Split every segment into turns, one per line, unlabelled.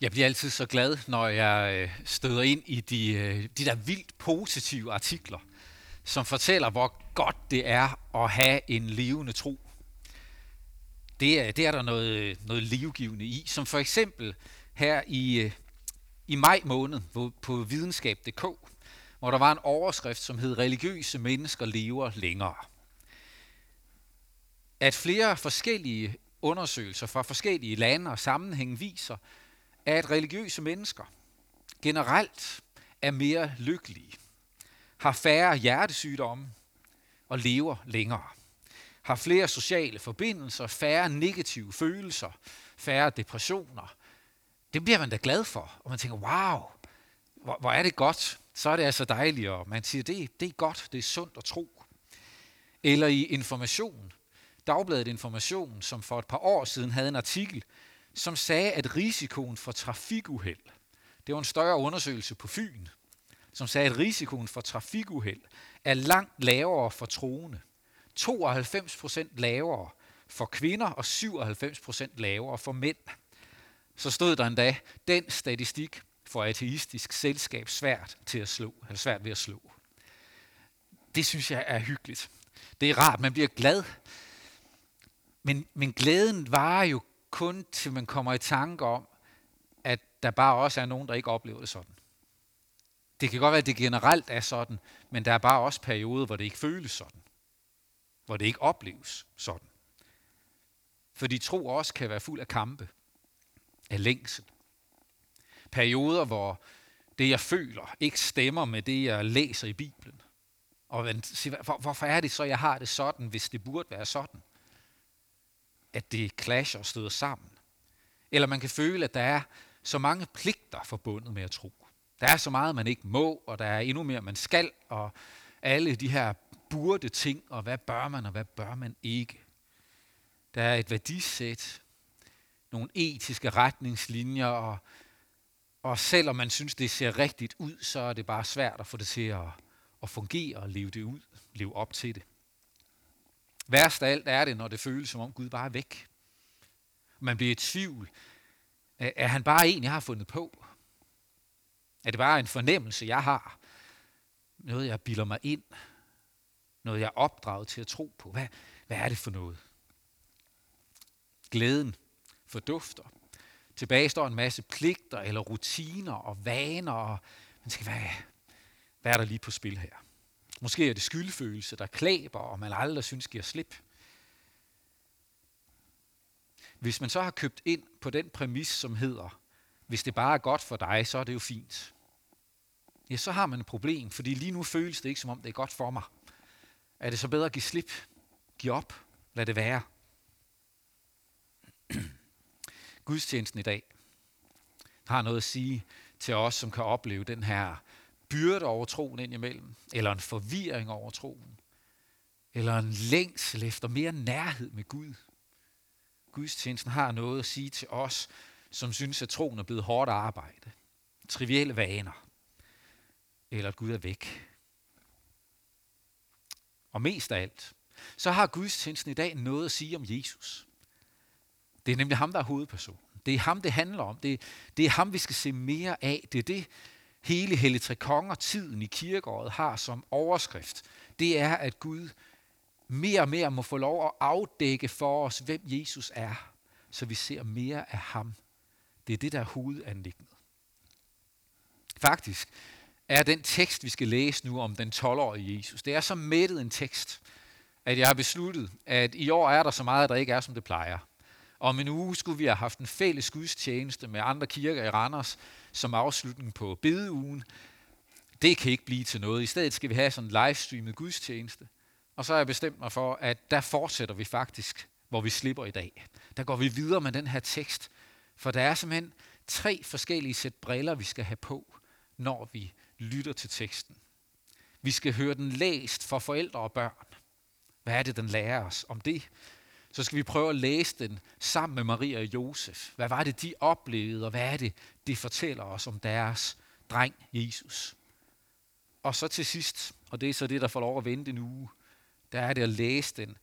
Jeg bliver altid så glad, når jeg øh, støder ind i de, øh, de der vildt positive artikler, som fortæller, hvor godt det er at have en levende tro. Det er, det er der noget, noget livgivende i, som for eksempel her i, øh, i maj måned på, på videnskab.dk, hvor der var en overskrift, som hed Religiøse mennesker lever længere. At flere forskellige undersøgelser fra forskellige lande og sammenhæng viser, at religiøse mennesker generelt er mere lykkelige, har færre hjertesygdomme og lever længere, har flere sociale forbindelser, færre negative følelser, færre depressioner. Det bliver man da glad for, og man tænker, wow, hvor, hvor er det godt. Så er det altså dejligt, og man siger, det, det er godt, det er sundt at tro. Eller i Information, Dagbladet Information, som for et par år siden havde en artikel, som sagde, at risikoen for trafikuheld, det var en større undersøgelse på Fyn, som sagde, at risikoen for trafikuheld er langt lavere for troende. 92 procent lavere for kvinder og 97 procent lavere for mænd. Så stod der endda, den statistik for ateistisk selskab svært, til at slå, eller svært ved at slå. Det synes jeg er hyggeligt. Det er rart, man bliver glad. Men, men glæden varer jo kun til man kommer i tanke om, at der bare også er nogen, der ikke oplever det sådan. Det kan godt være, at det generelt er sådan, men der er bare også perioder, hvor det ikke føles sådan. Hvor det ikke opleves sådan. Fordi tro også kan være fuld af kampe, af længsel. Perioder, hvor det, jeg føler, ikke stemmer med det, jeg læser i Bibelen. Og hvorfor er det så, jeg har det sådan, hvis det burde være sådan? At det clasher og støder sammen. Eller man kan føle, at der er så mange pligter forbundet med at tro. Der er så meget, man ikke må, og der er endnu mere, man skal, og alle de her burde ting, og hvad bør man, og hvad bør man ikke. Der er et værdisæt, nogle etiske retningslinjer, og, og selvom man synes, det ser rigtigt ud, så er det bare svært at få det til at, at fungere og leve det ud, leve op til det. Værst af alt er det, når det føles, som om Gud bare er væk. Man bliver i tvivl. Er han bare en, jeg har fundet på? Er det bare en fornemmelse, jeg har? Noget, jeg bilder mig ind? Noget, jeg er opdraget til at tro på? Hvad, hvad er det for noget? Glæden fordufter. Tilbage står en masse pligter eller rutiner og vaner. Og man skal, hvad, hvad er der lige på spil her? Måske er det skyldfølelse, der klæber, og man aldrig synes giver slip. Hvis man så har købt ind på den præmis, som hedder, hvis det bare er godt for dig, så er det jo fint. Ja, så har man et problem, fordi lige nu føles det ikke, som om det er godt for mig. Er det så bedre at give slip? Giv op? Lad det være. Gudstjenesten i dag har noget at sige til os, som kan opleve den her byrde over troen indimellem, eller en forvirring over troen, eller en længsel efter mere nærhed med Gud. Gudstjenesten har noget at sige til os, som synes, at troen er blevet hårdt arbejde, trivielle vaner, eller at Gud er væk. Og mest af alt, så har gudstjenesten i dag noget at sige om Jesus. Det er nemlig ham, der er hovedpersonen. Det er ham, det handler om. Det, det er ham, vi skal se mere af. Det er det, hele Helligtrekonger Tre Konger tiden i kirkeåret har som overskrift, det er, at Gud mere og mere må få lov at afdække for os, hvem Jesus er, så vi ser mere af ham. Det er det, der er hovedanlægget. Faktisk er den tekst, vi skal læse nu om den 12-årige Jesus, det er så mættet en tekst, at jeg har besluttet, at i år er der så meget, der ikke er, som det plejer. Om en uge skulle vi have haft en fælles gudstjeneste med andre kirker i Randers som afslutning på bedeugen. Det kan ikke blive til noget. I stedet skal vi have sådan en livestreamet gudstjeneste. Og så har jeg bestemt mig for, at der fortsætter vi faktisk, hvor vi slipper i dag. Der går vi videre med den her tekst. For der er simpelthen tre forskellige sæt briller, vi skal have på, når vi lytter til teksten. Vi skal høre den læst for forældre og børn. Hvad er det, den lærer os om det? Så skal vi prøve at læse den sammen med Maria og Josef. Hvad var det, de oplevede, og hvad er det, det fortæller os om deres dreng Jesus? Og så til sidst, og det er så det, der får lov at vente en uge, der er det at læse den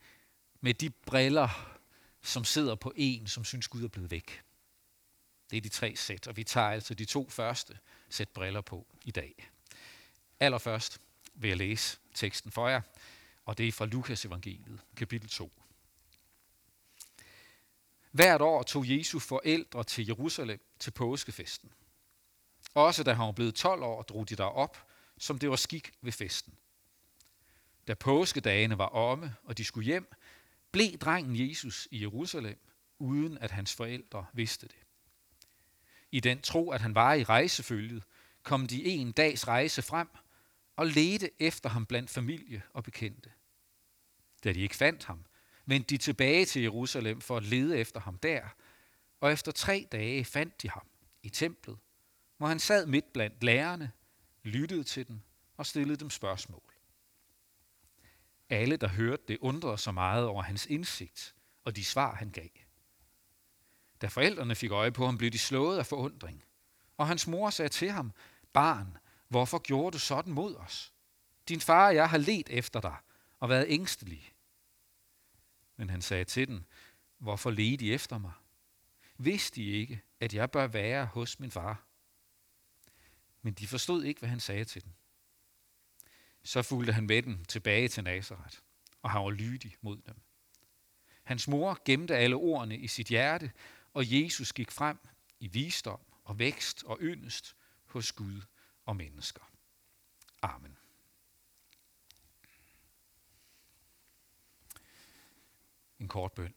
med de briller, som sidder på en, som synes Gud er blevet væk. Det er de tre sæt, og vi tager altså de to første sæt briller på i dag. Allerførst vil jeg læse teksten for jer, og det er fra Lukas evangeliet, kapitel 2. Hvert år tog Jesu forældre til Jerusalem til påskefesten. Også da han var blevet 12 år, drog de derop, som det var skik ved festen. Da påskedagene var omme, og de skulle hjem, blev drengen Jesus i Jerusalem, uden at hans forældre vidste det. I den tro, at han var i rejsefølget, kom de en dags rejse frem og ledte efter ham blandt familie og bekendte. Da de ikke fandt ham, vendte de tilbage til Jerusalem for at lede efter ham der, og efter tre dage fandt de ham i templet, hvor han sad midt blandt lærerne, lyttede til dem og stillede dem spørgsmål. Alle, der hørte det, undrede sig meget over hans indsigt og de svar, han gav. Da forældrene fik øje på ham, blev de slået af forundring. Og hans mor sagde til ham, Barn, hvorfor gjorde du sådan mod os? Din far og jeg har let efter dig og været ængstelige. Men han sagde til den, Hvorfor ledte I efter mig? Vidste I ikke, at jeg bør være hos min far? Men de forstod ikke, hvad han sagde til dem. Så fulgte han med dem tilbage til Nazareth, og han var lydig mod dem. Hans mor gemte alle ordene i sit hjerte, og Jesus gik frem i visdom og vækst og yndest hos Gud og mennesker. Amen. En kort bøn.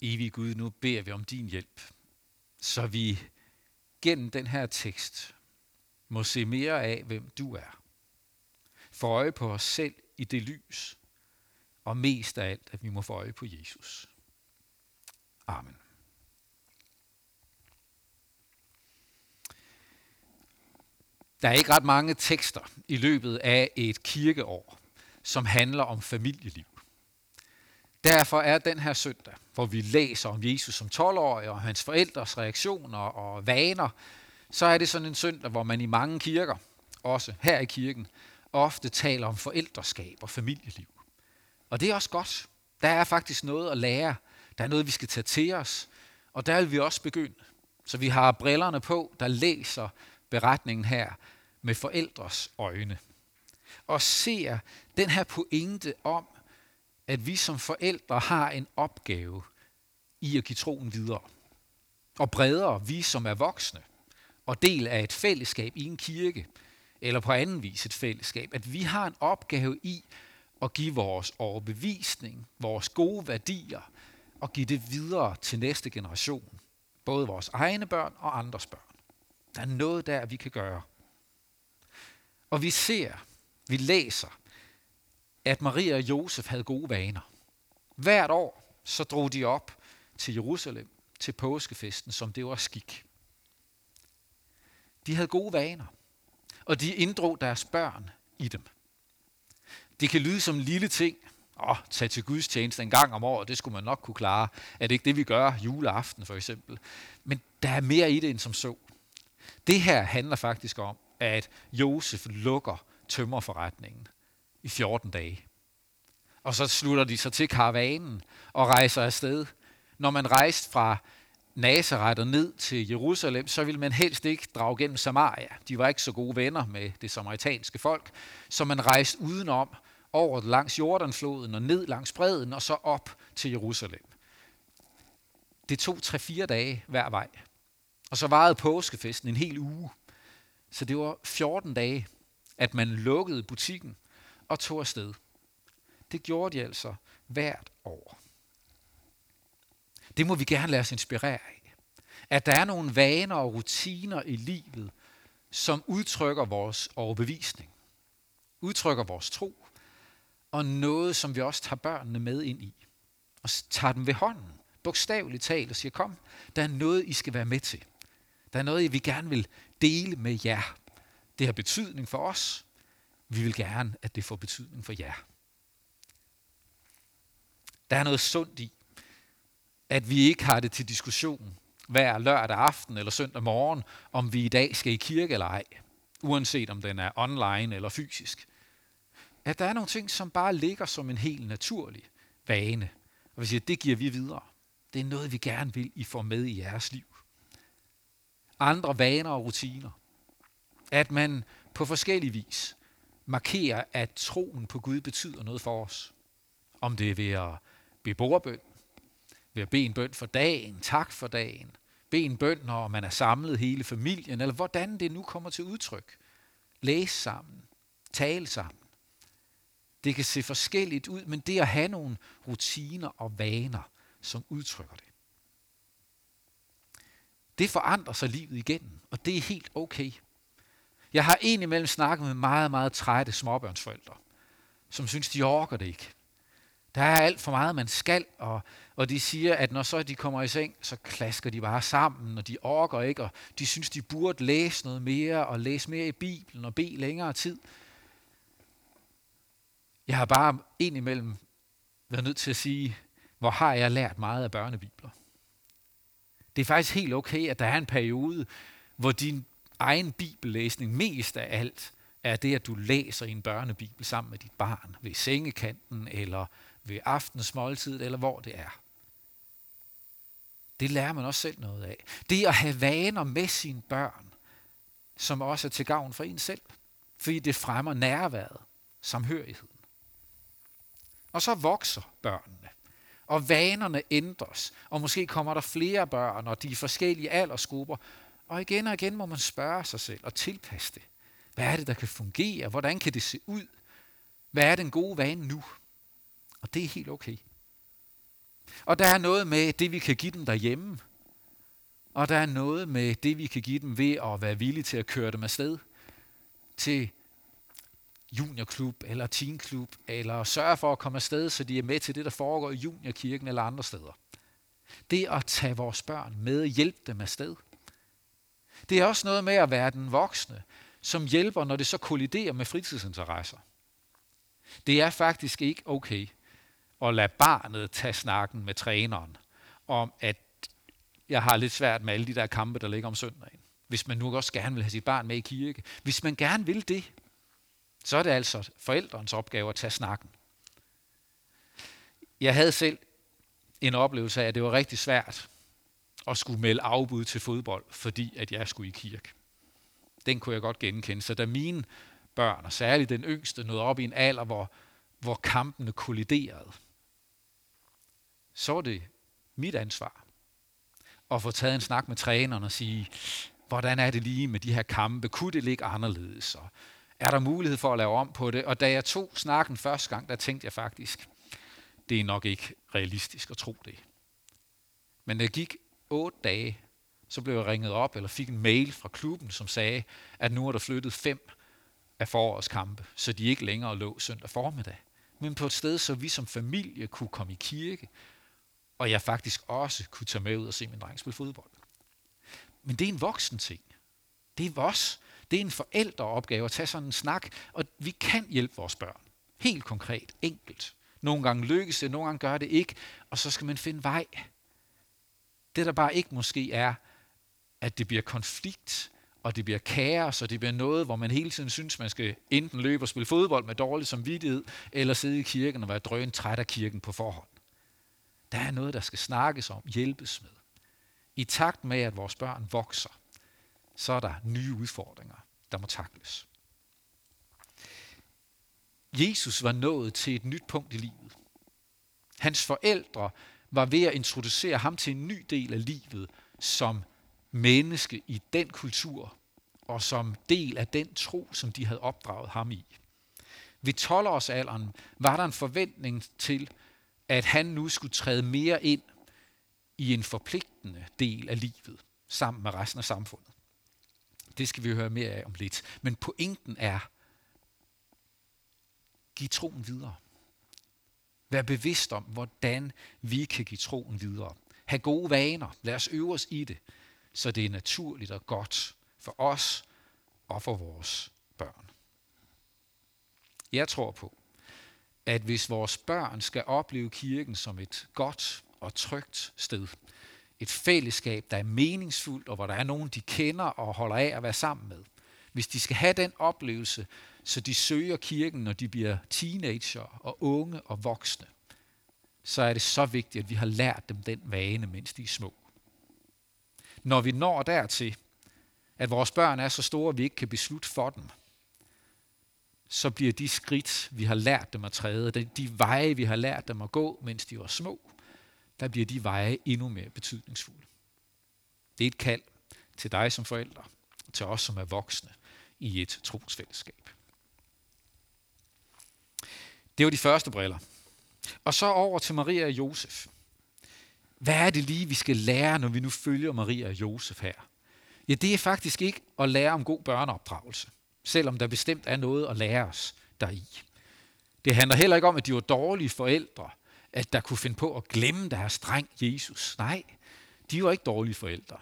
Evig Gud, nu beder vi om din hjælp, så vi gennem den her tekst må se mere af, hvem du er. Få øje på os selv i det lys, og mest af alt, at vi må få øje på Jesus. Amen. Der er ikke ret mange tekster i løbet af et kirkeår, som handler om familieliv. Derfor er den her søndag, hvor vi læser om Jesus som 12-årig og hans forældres reaktioner og vaner, så er det sådan en søndag, hvor man i mange kirker, også her i kirken, ofte taler om forældreskab og familieliv. Og det er også godt. Der er faktisk noget at lære. Der er noget, vi skal tage til os. Og der vil vi også begynde. Så vi har brillerne på, der læser beretningen her med forældres øjne. Og ser den her pointe om, at vi som forældre har en opgave i at give troen videre. Og bredere, vi som er voksne, og del af et fællesskab i en kirke, eller på anden vis et fællesskab, at vi har en opgave i at give vores overbevisning, vores gode værdier, og give det videre til næste generation. Både vores egne børn og andres børn. Der er noget der, vi kan gøre. Og vi ser, vi læser, at Maria og Josef havde gode vaner. Hvert år så drog de op til Jerusalem til påskefesten, som det var skik. De havde gode vaner, og de inddrog deres børn i dem. Det kan lyde som en lille ting. Åh, tage til Guds tjeneste en gang om året, det skulle man nok kunne klare. Er det ikke det, vi gør juleaften for eksempel? Men der er mere i det end som så. Det her handler faktisk om, at Josef lukker tømmerforretningen i 14 dage. Og så slutter de sig til karavanen og rejser afsted. Når man rejste fra Nazareth og ned til Jerusalem, så ville man helst ikke drage gennem Samaria. De var ikke så gode venner med det samaritanske folk, så man rejste udenom over langs Jordanfloden og ned langs bredden og så op til Jerusalem. Det tog 3-4 dage hver vej. Og så varede påskefesten en hel uge. Så det var 14 dage, at man lukkede butikken og tog afsted. Det gjorde de altså hvert år. Det må vi gerne lade os inspirere af. At der er nogle vaner og rutiner i livet, som udtrykker vores overbevisning, udtrykker vores tro, og noget, som vi også tager børnene med ind i. Og tager dem ved hånden, bogstaveligt talt, og siger, kom, der er noget, I skal være med til. Der er noget, vi gerne vil dele med jer. Det har betydning for os. Vi vil gerne, at det får betydning for jer. Der er noget sundt i, at vi ikke har det til diskussion hver lørdag aften eller søndag morgen, om vi i dag skal i kirke eller ej, uanset om den er online eller fysisk. At der er nogle ting, som bare ligger som en helt naturlig vane. Og vi siger, det giver vi videre. Det er noget, vi gerne vil, I får med i jeres liv. Andre vaner og rutiner. At man på forskellige vis markerer, at troen på Gud betyder noget for os. Om det er ved at bede bordbøn, ved at bede en bøn for dagen, tak for dagen, bede en bøn, når man er samlet hele familien, eller hvordan det nu kommer til udtryk. Læse sammen, tale sammen. Det kan se forskelligt ud, men det at have nogle rutiner og vaner, som udtrykker det. Det forandrer sig livet igennem, og det er helt okay. Jeg har imellem snakket med meget, meget trætte småbørnsforældre, som synes, de orker det ikke. Der er alt for meget, man skal, og, og de siger, at når så de kommer i seng, så klasker de bare sammen, og de orker ikke, og de synes, de burde læse noget mere, og læse mere i Bibelen, og bede længere tid. Jeg har bare indimellem været nødt til at sige, hvor har jeg lært meget af børnebibler. Det er faktisk helt okay, at der er en periode, hvor din egen bibellæsning mest af alt er det, at du læser en børnebibel sammen med dit barn ved sengekanten, eller ved aftensmåltid eller hvor det er. Det lærer man også selv noget af. Det at have vaner med sine børn, som også er til gavn for en selv. Fordi det fremmer nærværet, samhørigheden. Og så vokser børnene. Og vanerne ændres. Og måske kommer der flere børn, og de forskellige aldersgrupper. Og igen og igen må man spørge sig selv og tilpasse det. Hvad er det, der kan fungere? Hvordan kan det se ud? Hvad er den gode vane nu? Og det er helt okay. Og der er noget med det, vi kan give dem derhjemme. Og der er noget med det, vi kan give dem ved at være villige til at køre dem afsted til juniorklub eller teenklub, eller sørge for at komme afsted, så de er med til det, der foregår i juniorkirken eller andre steder. Det at tage vores børn med og hjælpe dem afsted. Det er også noget med at være den voksne, som hjælper, når det så kolliderer med fritidsinteresser. Det er faktisk ikke okay at lade barnet tage snakken med træneren om, at jeg har lidt svært med alle de der kampe, der ligger om søndagen. Hvis man nu også gerne vil have sit barn med i kirke. Hvis man gerne vil det, så er det altså forældrens opgave at tage snakken. Jeg havde selv en oplevelse af, at det var rigtig svært og skulle melde afbud til fodbold, fordi at jeg skulle i kirke. Den kunne jeg godt genkende. Så da mine børn, og særligt den yngste, nåede op i en alder, hvor, hvor kampene kolliderede, så var det mit ansvar at få taget en snak med træneren og sige, hvordan er det lige med de her kampe? Kunne det ligge anderledes? Og er der mulighed for at lave om på det? Og da jeg tog snakken første gang, der tænkte jeg faktisk, det er nok ikke realistisk at tro det. Men det gik otte dage, så blev jeg ringet op, eller fik en mail fra klubben, som sagde, at nu er der flyttet fem af forårskampe, så de ikke længere lå søndag formiddag. Men på et sted, så vi som familie kunne komme i kirke, og jeg faktisk også kunne tage med ud og se min dreng spille fodbold. Men det er en voksen ting. Det er vores. Det er en forældreopgave at tage sådan en snak, og vi kan hjælpe vores børn. Helt konkret, enkelt. Nogle gange lykkes det, nogle gange gør det ikke, og så skal man finde vej. Det der bare ikke måske er, at det bliver konflikt, og det bliver kaos, og det bliver noget, hvor man hele tiden synes, man skal enten løbe og spille fodbold med dårlig samvittighed, eller sidde i kirken og være drøn træt af kirken på forhånd. Der er noget, der skal snakkes om, hjælpes med. I takt med, at vores børn vokser, så er der nye udfordringer, der må takles. Jesus var nået til et nyt punkt i livet. Hans forældre var ved at introducere ham til en ny del af livet som menneske i den kultur og som del af den tro, som de havde opdraget ham i. Ved 12-årsalderen var der en forventning til, at han nu skulle træde mere ind i en forpligtende del af livet sammen med resten af samfundet. Det skal vi høre mere af om lidt. Men pointen er, giv troen videre. Vær bevidst om, hvordan vi kan give troen videre. Ha' gode vaner. Lad os øve os i det, så det er naturligt og godt for os og for vores børn. Jeg tror på, at hvis vores børn skal opleve kirken som et godt og trygt sted, et fællesskab, der er meningsfuldt, og hvor der er nogen, de kender og holder af at være sammen med. Hvis de skal have den oplevelse, så de søger kirken, når de bliver teenager og unge og voksne, så er det så vigtigt, at vi har lært dem den vane, mens de er små. Når vi når dertil, at vores børn er så store, at vi ikke kan beslutte for dem, så bliver de skridt, vi har lært dem at træde, de veje, vi har lært dem at gå, mens de var små, der bliver de veje endnu mere betydningsfulde. Det er et kald til dig som forældre, til os som er voksne i et trosfællesskab. Det var de første briller. Og så over til Maria og Josef. Hvad er det lige, vi skal lære, når vi nu følger Maria og Josef her? Ja, det er faktisk ikke at lære om god børneopdragelse, selvom der bestemt er noget at lære os deri. Det handler heller ikke om, at de var dårlige forældre, at der kunne finde på at glemme deres dreng Jesus. Nej, de var ikke dårlige forældre.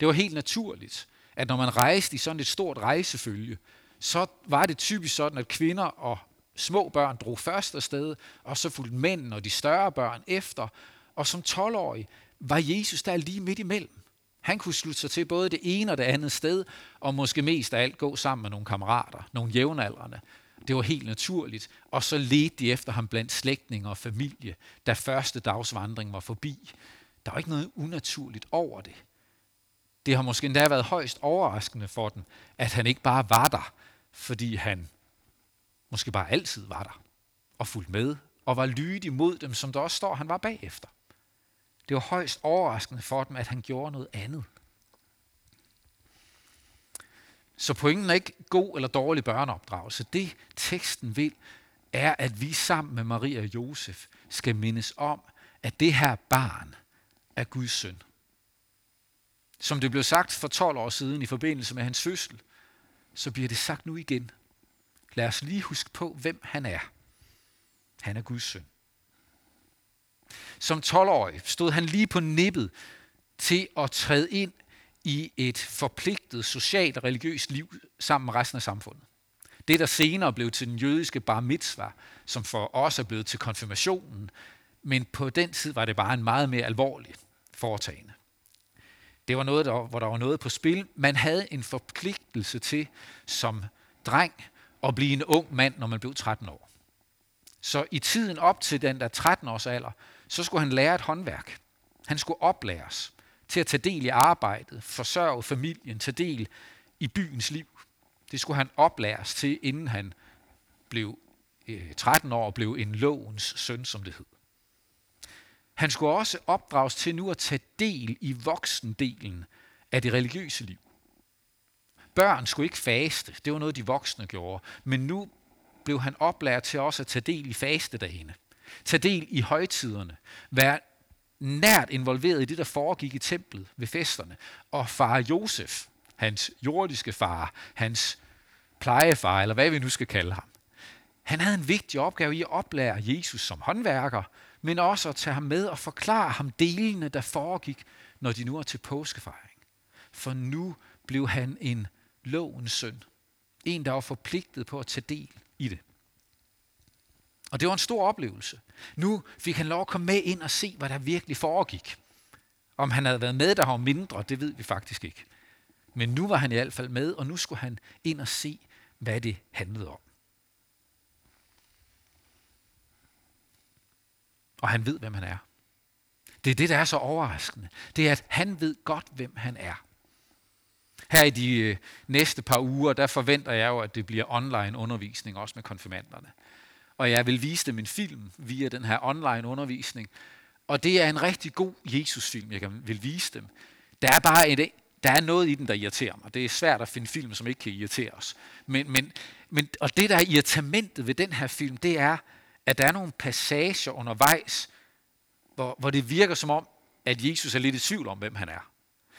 Det var helt naturligt, at når man rejste i sådan et stort rejsefølge, så var det typisk sådan, at kvinder og små børn drog først afsted, og så fulgte mænd og de større børn efter. Og som 12-årig var Jesus der lige midt imellem. Han kunne slutte sig til både det ene og det andet sted, og måske mest af alt gå sammen med nogle kammerater, nogle jævnaldrende. Det var helt naturligt. Og så ledte de efter ham blandt slægtninge og familie, da første dagsvandring var forbi. Der var ikke noget unaturligt over det. Det har måske endda været højst overraskende for dem, at han ikke bare var der, fordi han måske bare altid var der og fulgte med og var lydig mod dem, som der også står, han var bagefter. Det var højst overraskende for dem, at han gjorde noget andet. Så pointen er ikke god eller dårlig børneopdragelse. Det teksten vil, er, at vi sammen med Maria og Josef skal mindes om, at det her barn er Guds søn. Som det blev sagt for 12 år siden i forbindelse med hans fødsel, så bliver det sagt nu igen. Lad os lige huske på, hvem han er. Han er Guds søn. Som 12-årig stod han lige på nippet til at træde ind i et forpligtet socialt og religiøst liv sammen med resten af samfundet. Det, der senere blev til den jødiske bar mitzvah, som for os er blevet til konfirmationen, men på den tid var det bare en meget mere alvorlig foretagende. Det var noget, der, hvor der var noget på spil. Man havde en forpligtelse til som dreng at blive en ung mand, når man blev 13 år. Så i tiden op til den der 13 års alder, så skulle han lære et håndværk. Han skulle oplæres til at tage del i arbejdet, forsørge familien, tage del i byens liv. Det skulle han oplæres til, inden han blev øh, 13 år og blev en lovens søn, som det hed. Han skulle også opdrages til nu at tage del i voksendelen af det religiøse liv. Børn skulle ikke faste, det var noget, de voksne gjorde. Men nu blev han oplært til også at tage del i fastedagene. Tage del i højtiderne. Være nært involveret i det, der foregik i templet ved festerne. Og far Josef, hans jordiske far, hans plejefar, eller hvad vi nu skal kalde ham, han havde en vigtig opgave i at oplære Jesus som håndværker, men også at tage ham med og forklare ham delene, der foregik, når de nu er til påskefejring. For nu blev han en lovens søn. En, der var forpligtet på at tage del i det. Og det var en stor oplevelse. Nu fik han lov at komme med ind og se, hvad der virkelig foregik. Om han havde været med, der var mindre, det ved vi faktisk ikke. Men nu var han i hvert fald med, og nu skulle han ind og se, hvad det handlede om. Og han ved, hvem han er. Det er det, der er så overraskende. Det er, at han ved godt, hvem han er. Her i de øh, næste par uger, der forventer jeg jo, at det bliver online undervisning, også med konfirmanderne. Og jeg vil vise dem en film via den her online undervisning. Og det er en rigtig god Jesusfilm, jeg vil vise dem. Der er bare et, der er noget i den, der irriterer mig. Det er svært at finde film, som ikke kan irritere os. Men, men, men, og det, der er irritamentet ved den her film, det er, at der er nogle passager undervejs, hvor, hvor det virker som om, at Jesus er lidt i tvivl om, hvem han er.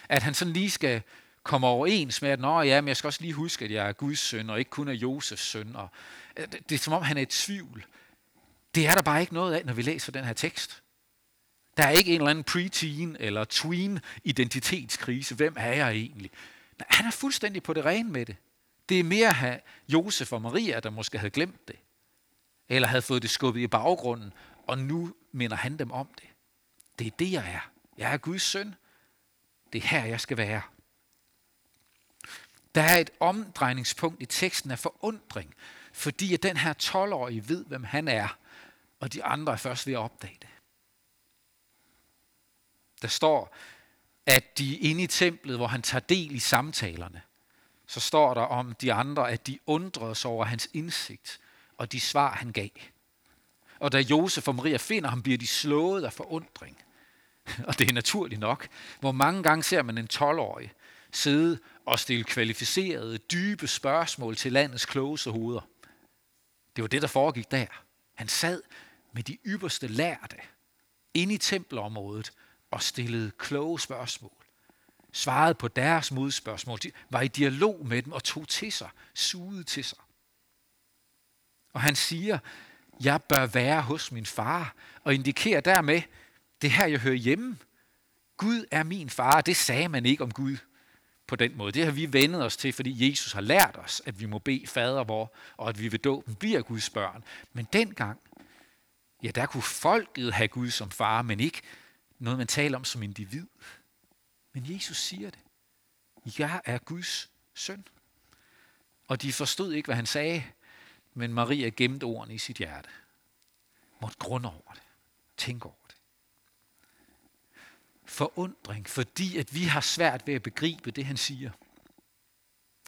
At han sådan lige skal kommer overens med, at Nå, ja, men jeg skal også lige huske, at jeg er Guds søn, og ikke kun er Josefs søn. Og øh, det er som om, han er i tvivl. Det er der bare ikke noget af, når vi læser den her tekst. Der er ikke en eller anden preteen eller tween identitetskrise. Hvem er jeg egentlig? Nej, han er fuldstændig på det rene med det. Det er mere Josef og Maria, der måske havde glemt det. Eller havde fået det skubbet i baggrunden, og nu minder han dem om det. Det er det, jeg er. Jeg er Guds søn. Det er her, jeg skal være. Der er et omdrejningspunkt i teksten af forundring, fordi at den her 12-årige ved, hvem han er, og de andre er først ved at opdage det. Der står, at de inde i templet, hvor han tager del i samtalerne, så står der om de andre, at de undrede sig over hans indsigt og de svar, han gav. Og da Josef og Maria finder ham, bliver de slået af forundring. Og det er naturligt nok. Hvor mange gange ser man en 12-årig sidde og stille kvalificerede, dybe spørgsmål til landets klogeste hoveder. Det var det, der foregik der. Han sad med de ypperste lærte inde i tempelområdet og stillede kloge spørgsmål. Svarede på deres modspørgsmål. De var i dialog med dem og tog til sig, sugede til sig. Og han siger, jeg bør være hos min far, og indikerer dermed, det her jeg hører hjemme. Gud er min far. Det sagde man ikke om Gud på den måde. Det har vi vendet os til, fordi Jesus har lært os, at vi må bede fader vor, og at vi ved dåben bliver Guds børn. Men dengang, ja, der kunne folket have Gud som far, men ikke noget, man taler om som individ. Men Jesus siger det. Jeg er Guds søn. Og de forstod ikke, hvad han sagde, men Maria gemte ordene i sit hjerte. Måtte grund over det. Tænk over det. Forundring, fordi at vi har svært ved at begribe det, han siger.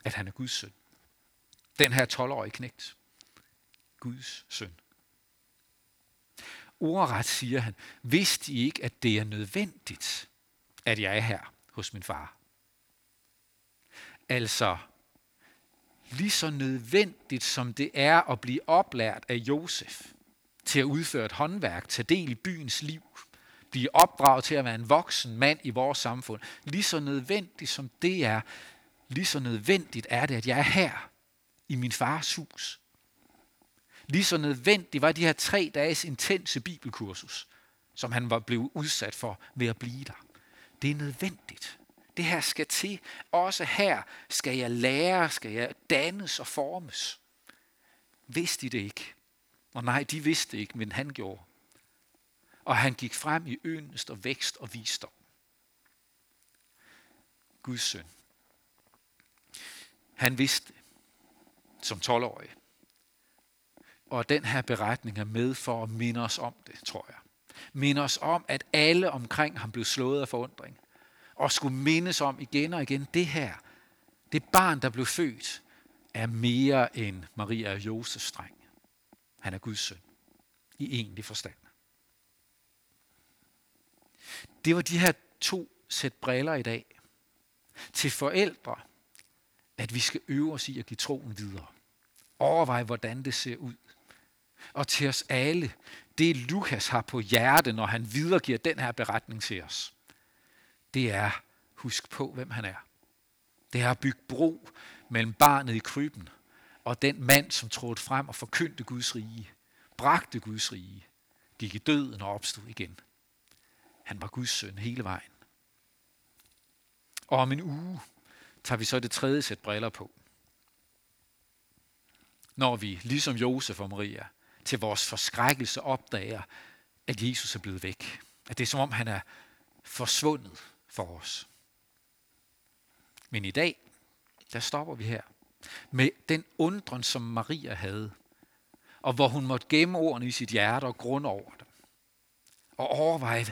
At han er Guds søn. Den her 12-årige knægt. Guds søn. Ordret siger han, vidste I ikke, at det er nødvendigt, at jeg er her hos min far? Altså, lige så nødvendigt som det er at blive oplært af Josef til at udføre et håndværk, tage del i byens liv, blive opdraget til at være en voksen mand i vores samfund, lige så nødvendigt som det er, lige så nødvendigt er det, at jeg er her i min fars hus. Lige så nødvendigt var de her tre dages intense bibelkursus, som han var blevet udsat for ved at blive der. Det er nødvendigt. Det her skal til. Også her skal jeg lære, skal jeg dannes og formes. Vidste de det ikke? Og nej, de vidste ikke, men han gjorde. Og han gik frem i ønest og vækst og visdom. Guds søn. Han vidste som 12-årig. Og den her beretning er med for at minde os om det, tror jeg. Minde os om, at alle omkring ham blev slået af forundring og skulle mindes om igen og igen, det her, det barn, der blev født, er mere end Maria og Josefs dreng. Han er Guds søn. I egentlig forstand. Det var de her to sæt briller i dag. Til forældre, at vi skal øve os i at give troen videre. Overvej, hvordan det ser ud. Og til os alle, det Lukas har på hjerte, når han videregiver den her beretning til os det er, husk på, hvem han er. Det er at bygge bro mellem barnet i krybben og den mand, som trådte frem og forkyndte Guds rige, bragte Guds rige, gik i døden og opstod igen. Han var Guds søn hele vejen. Og om en uge tager vi så det tredje sæt briller på. Når vi, ligesom Josef og Maria, til vores forskrækkelse opdager, at Jesus er blevet væk. At det er som om, han er forsvundet for os. Men i dag, der stopper vi her med den undren, som Maria havde, og hvor hun måtte gemme ordene i sit hjerte og grund over dem. Og overveje,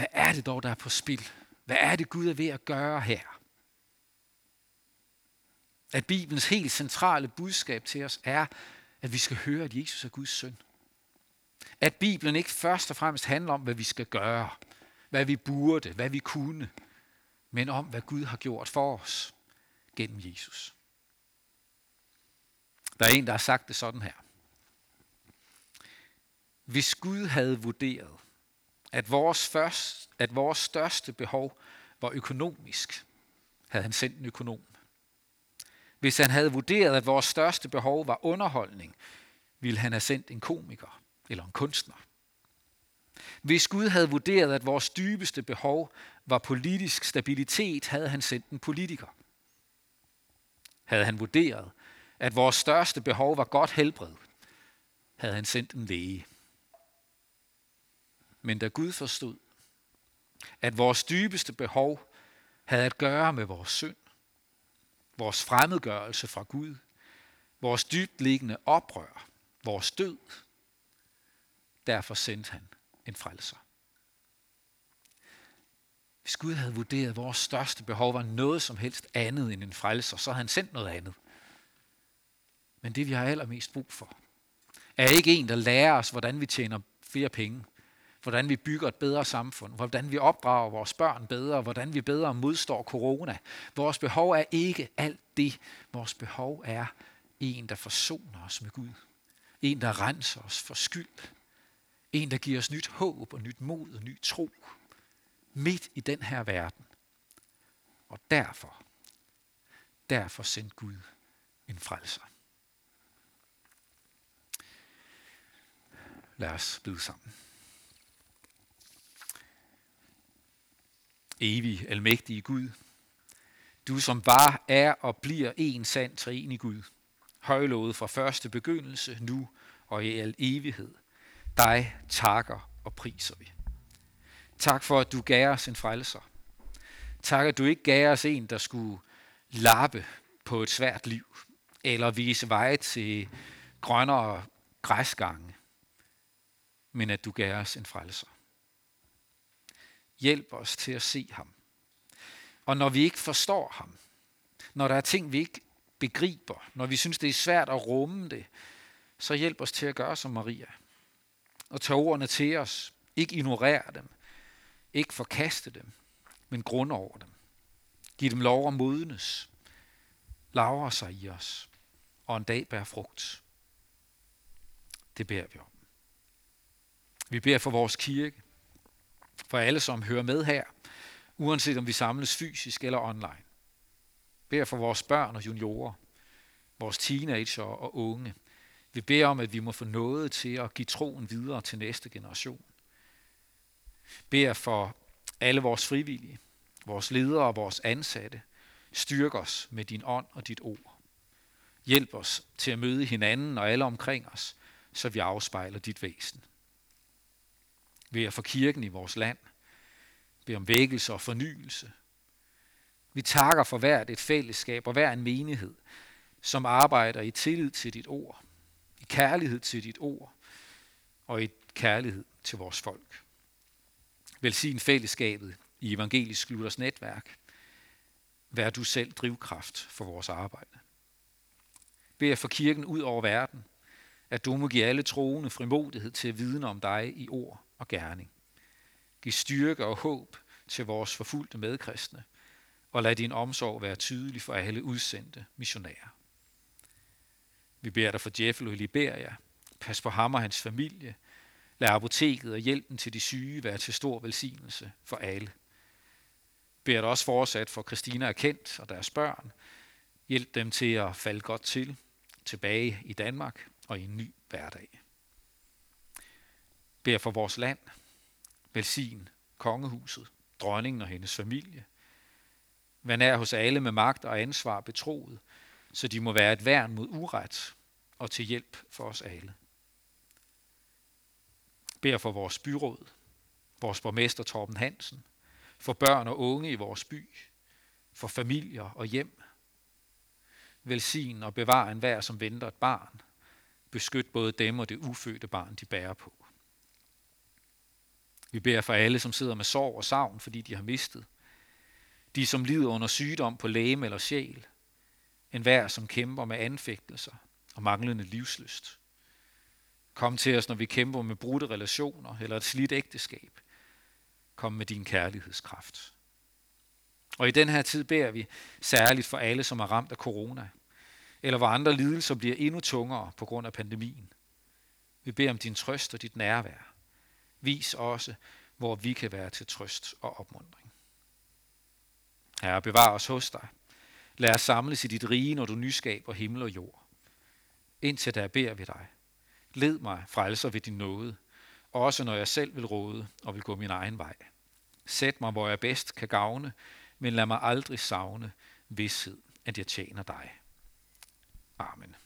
hvad er det dog, der er på spil? Hvad er det, Gud er ved at gøre her? At Bibelens helt centrale budskab til os er, at vi skal høre, at Jesus er Guds søn. At Bibelen ikke først og fremmest handler om, hvad vi skal gøre, hvad vi burde, hvad vi kunne, men om, hvad Gud har gjort for os gennem Jesus. Der er en, der har sagt det sådan her. Hvis Gud havde vurderet, at vores, først, at vores største behov var økonomisk, havde han sendt en økonom. Hvis han havde vurderet, at vores største behov var underholdning, ville han have sendt en komiker eller en kunstner. Hvis Gud havde vurderet, at vores dybeste behov var politisk stabilitet, havde han sendt en politiker. Havde han vurderet, at vores største behov var godt helbred, havde han sendt en læge. Men da Gud forstod, at vores dybeste behov havde at gøre med vores synd, vores fremmedgørelse fra Gud, vores dybtliggende oprør, vores død, derfor sendte han en frelser. Hvis Gud havde vurderet, at vores største behov var noget som helst andet end en frelser, så havde han sendt noget andet. Men det, vi har allermest brug for, er ikke en, der lærer os, hvordan vi tjener flere penge, hvordan vi bygger et bedre samfund, hvordan vi opdrager vores børn bedre, hvordan vi bedre modstår corona. Vores behov er ikke alt det. Vores behov er en, der forsoner os med Gud. En, der renser os for skyld. En, der giver os nyt håb og nyt mod og ny tro. Midt i den her verden. Og derfor, derfor sendte Gud en frelser. Lad os bede sammen. Evig, almægtige Gud, du som var, er og bliver en sand træen i Gud, højlovet fra første begyndelse, nu og i al evighed. Dig takker og priser vi. Tak for, at du gav os en frelser. Tak, at du ikke gav os en, der skulle lappe på et svært liv, eller vise vej til grønnere græsgange, men at du gav os en frelser. Hjælp os til at se ham. Og når vi ikke forstår ham, når der er ting, vi ikke begriber, når vi synes, det er svært at rumme det, så hjælp os til at gøre som Maria. Og tage ordene til os. Ikke ignorere dem. Ikke forkaste dem, men grund over dem. Giv dem lov at modnes. Lavre sig i os. Og en dag bære frugt. Det beder vi om. Vi beder for vores kirke, for alle, som hører med her, uanset om vi samles fysisk eller online. Bær for vores børn og juniorer, vores teenager og unge. Vi beder om, at vi må få noget til at give troen videre til næste generation. Bær for alle vores frivillige, vores ledere og vores ansatte. Styrk os med din ånd og dit ord. Hjælp os til at møde hinanden og alle omkring os, så vi afspejler dit væsen ved at få kirken i vores land. Bed om vækkelse og fornyelse. Vi takker for hvert et fællesskab og hver en menighed, som arbejder i tillid til dit ord, i kærlighed til dit ord og i kærlighed til vores folk. Velsign fællesskabet i Evangelisk Luthers netværk. Vær du selv drivkraft for vores arbejde. Bed for kirken ud over verden, at du må give alle troende frimodighed til at vidne om dig i ord og gerning. Giv styrke og håb til vores forfulgte medkristne, og lad din omsorg være tydelig for alle udsendte missionærer. Vi beder dig for Jeffel i Liberia. Pas på ham og hans familie. Lad apoteket og hjælpen til de syge være til stor velsignelse for alle. Beder dig også fortsat for Christina og Kent og deres børn. Hjælp dem til at falde godt til, tilbage i Danmark og i en ny hverdag beder for vores land. Velsign kongehuset, dronningen og hendes familie. Vær nær hos alle med magt og ansvar betroet, så de må være et værn mod uret og til hjælp for os alle. Bær for vores byråd, vores borgmester Torben Hansen, for børn og unge i vores by, for familier og hjem. Velsign og bevar enhver, som venter et barn. Beskyt både dem og det ufødte barn, de bærer på. Vi beder for alle, som sidder med sorg og savn, fordi de har mistet. De, som lider under sygdom på læge eller sjæl. En hver, som kæmper med anfægtelser og manglende livsløst. Kom til os, når vi kæmper med brudte relationer eller et slidt ægteskab. Kom med din kærlighedskraft. Og i den her tid beder vi særligt for alle, som er ramt af corona, eller hvor andre lidelser bliver endnu tungere på grund af pandemien. Vi beder om din trøst og dit nærvær. Vis også, hvor vi kan være til trøst og opmundring. Herre, bevar os hos dig. Lad os samles i dit rige, når du nyskaber himmel og jord. Indtil der beder vi dig. Led mig frelser ved din nåde, også når jeg selv vil råde og vil gå min egen vej. Sæt mig, hvor jeg bedst kan gavne, men lad mig aldrig savne vidshed, at jeg tjener dig. Amen.